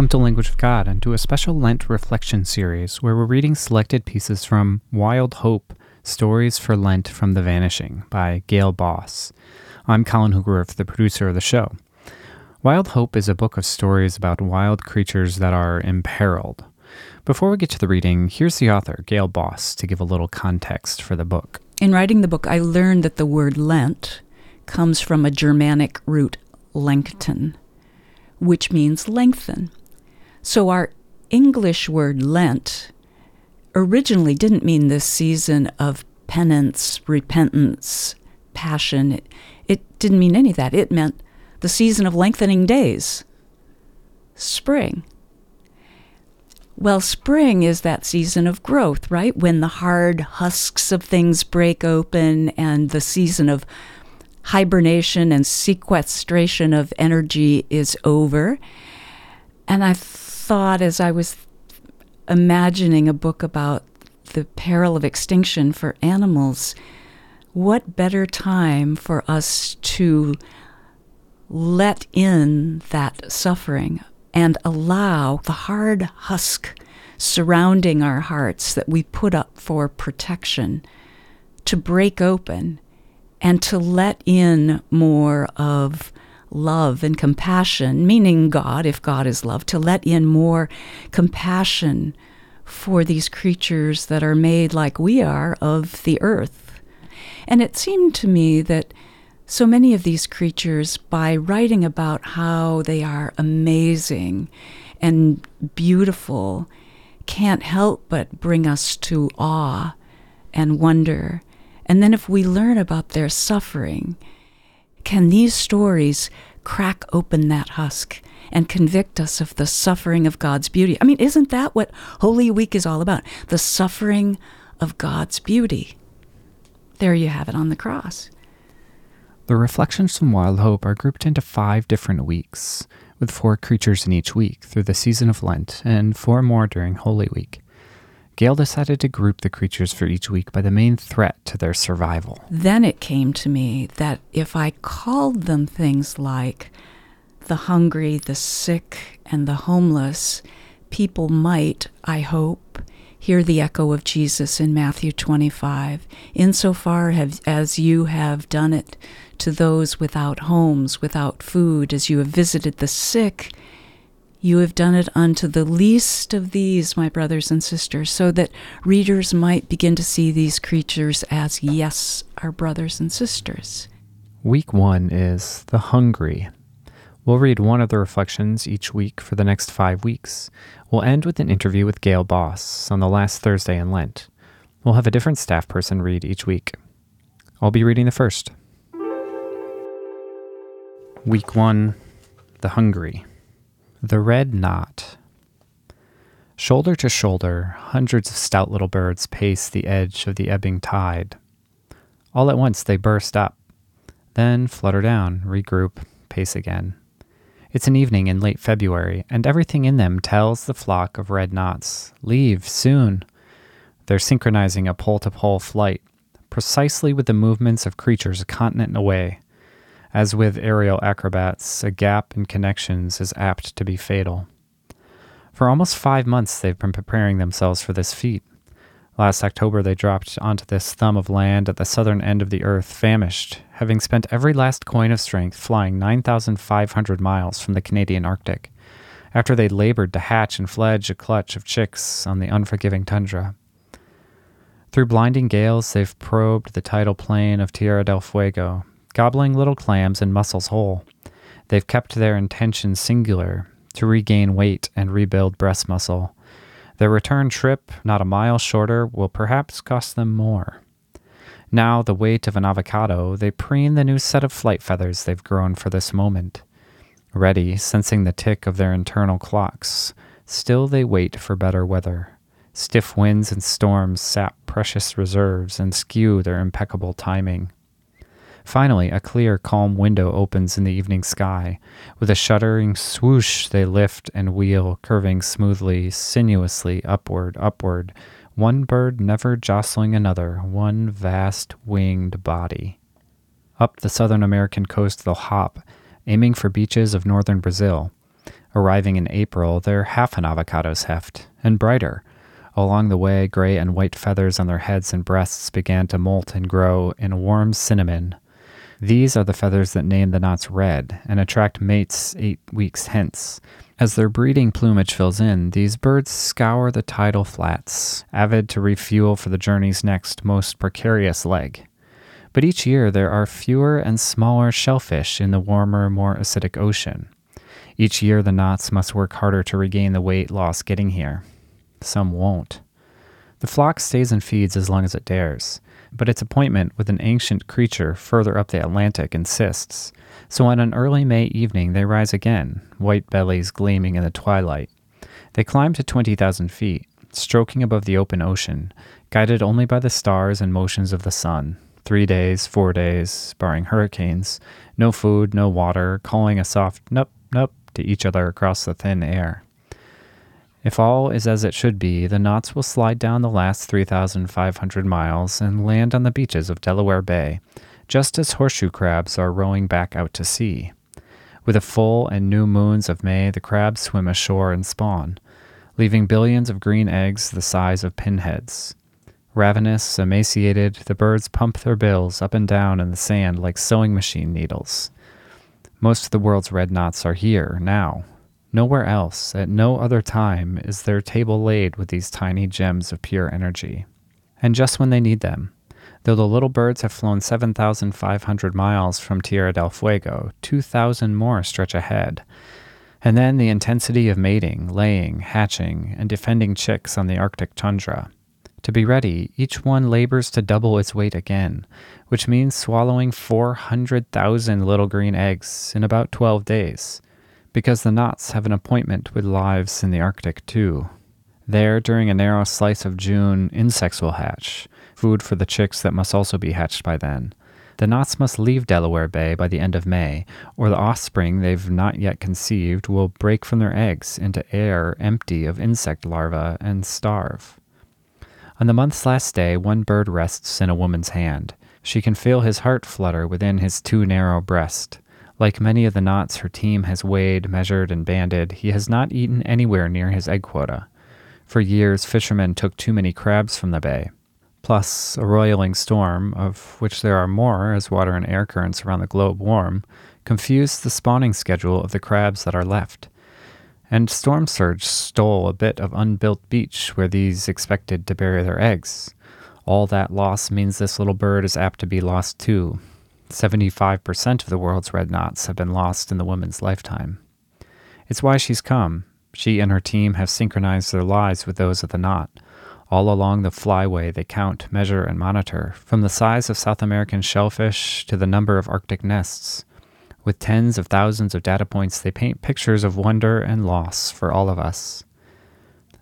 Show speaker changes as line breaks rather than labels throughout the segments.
Welcome to Language of God and to a special Lent reflection series where we're reading selected pieces from Wild Hope Stories for Lent from the Vanishing by Gayle Boss. I'm Colin Hoogerwerf, the producer of the show. Wild Hope is a book of stories about wild creatures that are imperiled. Before we get to the reading, here's the author, Gayle Boss, to give a little context for the book.
In writing the book, I learned that the word Lent comes from a Germanic root, lengten, which means lengthen. So our English word Lent originally didn't mean this season of penance, repentance, passion. It, it didn't mean any of that. It meant the season of lengthening days, spring. Well, spring is that season of growth, right? When the hard husks of things break open and the season of hibernation and sequestration of energy is over. And I thought as I was imagining a book about the peril of extinction for animals, what better time for us to let in that suffering and allow the hard husk surrounding our hearts that we put up for protection to break open and to let in more of love and compassion, meaning God, if God is love, to let in more compassion for these creatures that are made like we are of the earth. And it seemed to me that so many of these creatures, by writing about how they are amazing and beautiful, can't help but bring us to awe and wonder. And then if we learn about their suffering, can these stories crack open that husk and convict us of the suffering of God's beauty? I mean, isn't that what Holy Week is all about? The suffering of God's beauty. There you have it on the cross.
The reflections from Wild Hope are grouped into five different weeks, with four creatures in each week through the season of Lent and four more during Holy Week. Gayle decided to group the creatures for each week by the main threat to their survival.
Then it came to me that if I called them things like the hungry, the sick, and the homeless, people might, I hope, hear the echo of Jesus in Matthew 25, insofar have, as you have done it to those without homes, without food, as you have visited the sick you have done it unto the least of these, my brothers and sisters, so that readers might begin to see these creatures as, yes, our brothers and sisters.
Week one is The Hungry. We'll read one of the reflections each week for the next five weeks. We'll end with an interview with Gayle Boss on the last Thursday in Lent. We'll have a different staff person read each week. I'll be reading the first. Week one The Hungry. The Red Knot. Shoulder to shoulder, hundreds of stout little birds pace the edge of the ebbing tide. All at once they burst up, then flutter down, regroup, pace again. It's an evening in late February, and everything in them tells the flock of red knots leave soon. They're synchronizing a pole to pole flight, precisely with the movements of creatures a continent away. As with aerial acrobats, a gap in connections is apt to be fatal. For almost five months, they've been preparing themselves for this feat. Last October, they dropped onto this thumb of land at the southern end of the earth, famished, having spent every last coin of strength flying 9,500 miles from the Canadian Arctic, after they labored to hatch and fledge a clutch of chicks on the unforgiving tundra. Through blinding gales, they've probed the tidal plain of Tierra del Fuego, gobbling little clams and mussels whole. They've kept their intention singular to regain weight and rebuild breast muscle. Their return trip, not a mile shorter, will perhaps cost them more. Now, the weight of an avocado, they preen the new set of flight feathers they've grown for this moment. Ready, sensing the tick of their internal clocks, still they wait for better weather. Stiff winds and storms sap precious reserves and skew their impeccable timing. Finally, a clear, calm window opens in the evening sky. With a shuddering swoosh, they lift and wheel, curving smoothly, sinuously, upward, upward, one bird never jostling another, one vast winged body. Up the southern American coast they'll hop, aiming for beaches of northern Brazil. Arriving in April, they're half an avocado's heft and brighter. Along the way, gray and white feathers on their heads and breasts began to molt and grow in warm cinnamon. These are the feathers that name the knots red and attract mates eight weeks hence. As their breeding plumage fills in, these birds scour the tidal flats, avid to refuel for the journey's next most precarious leg. But each year there are fewer and smaller shellfish in the warmer, more acidic ocean. Each year the knots must work harder to regain the weight lost getting here. Some won't. The flock stays and feeds as long as it dares, but its appointment with an ancient creature further up the Atlantic insists. So on an early May evening they rise again, white bellies gleaming in the twilight. They climb to 20,000 feet, stroking above the open ocean, guided only by the stars and motions of the sun. Three days, four days, barring hurricanes, no food, no water, calling a soft nup nup to each other across the thin air. If all is as it should be, the knots will slide down the last 3,500 miles and land on the beaches of Delaware Bay, just as horseshoe crabs are rowing back out to sea. With the full and new moons of May, the crabs swim ashore and spawn, leaving billions of green eggs the size of pinheads. Ravenous, emaciated, the birds pump their bills up and down in the sand like sewing machine needles. Most of the world's red knots are here, now, Nowhere else, at no other time, is their table laid with these tiny gems of pure energy. And just when they need them, though the little birds have flown 7,500 miles from Tierra del Fuego, 2,000 more stretch ahead. And then the intensity of mating, laying, hatching, and defending chicks on the Arctic tundra. To be ready, each one labors to double its weight again, which means swallowing 400,000 little green eggs in about 12 days because the knots have an appointment with lives in the Arctic too. There, during a narrow slice of June, insects will hatch, food for the chicks that must also be hatched by then. The knots must leave Delaware Bay by the end of May, or the offspring they've not yet conceived will break from their eggs into air empty of insect larvae and starve. On the month's last day, one bird rests in a woman's hand. She can feel his heart flutter within his too narrow breast. Like many of the knots her team has weighed, measured, and banded, he has not eaten anywhere near his egg quota. For years, fishermen took too many crabs from the bay. Plus, a roiling storm, of which there are more as water and air currents around the globe warm, confused the spawning schedule of the crabs that are left. And storm surge stole a bit of unbuilt beach where these expected to bury their eggs. All that loss means this little bird is apt to be lost too, 75% of the world's red knots have been lost in the woman's lifetime. It's why she's come. She and her team have synchronized their lives with those of the knot. All along the flyway, they count, measure, and monitor, from the size of South American shellfish to the number of Arctic nests. With tens of thousands of data points, they paint pictures of wonder and loss for all of us.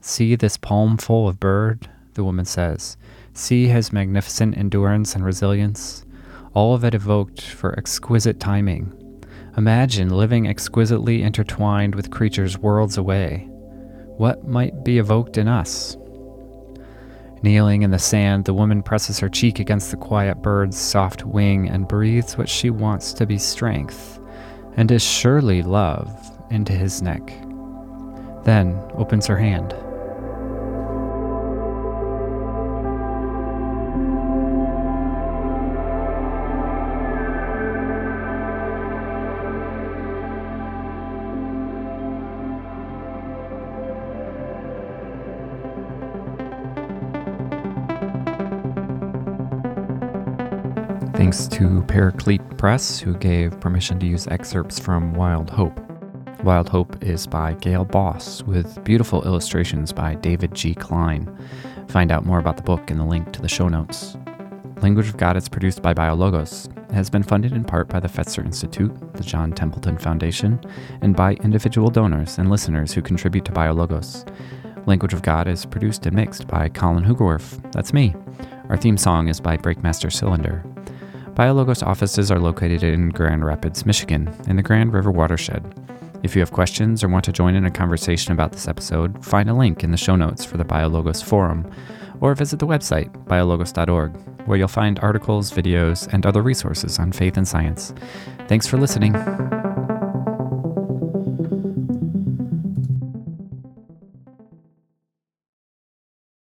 See this palm full of bird, the woman says. See his magnificent endurance and resilience all of it evoked for exquisite timing. Imagine living exquisitely intertwined with creatures worlds away. What might be evoked in us? Kneeling in the sand, the woman presses her cheek against the quiet bird's soft wing and breathes what she wants to be strength, and is surely love, into his neck. Then opens her hand. Thanks to Paraclete Press, who gave permission to use excerpts from Wild Hope. Wild Hope is by Gayle Boss, with beautiful illustrations by David G. Klein. Find out more about the book in the link to the show notes. Language of God is produced by BioLogos, it has been funded in part by the Fetzer Institute, the John Templeton Foundation, and by individual donors and listeners who contribute to BioLogos. Language of God is produced and mixed by Colin Hoogerwerf. That's me. Our theme song is by Breakmaster Cylinder. BioLogos offices are located in Grand Rapids, Michigan, in the Grand River watershed. If you have questions or want to join in a conversation about this episode, find a link in the show notes for the BioLogos forum, or visit the website, biologos.org, where you'll find articles, videos, and other resources on faith and science. Thanks for listening.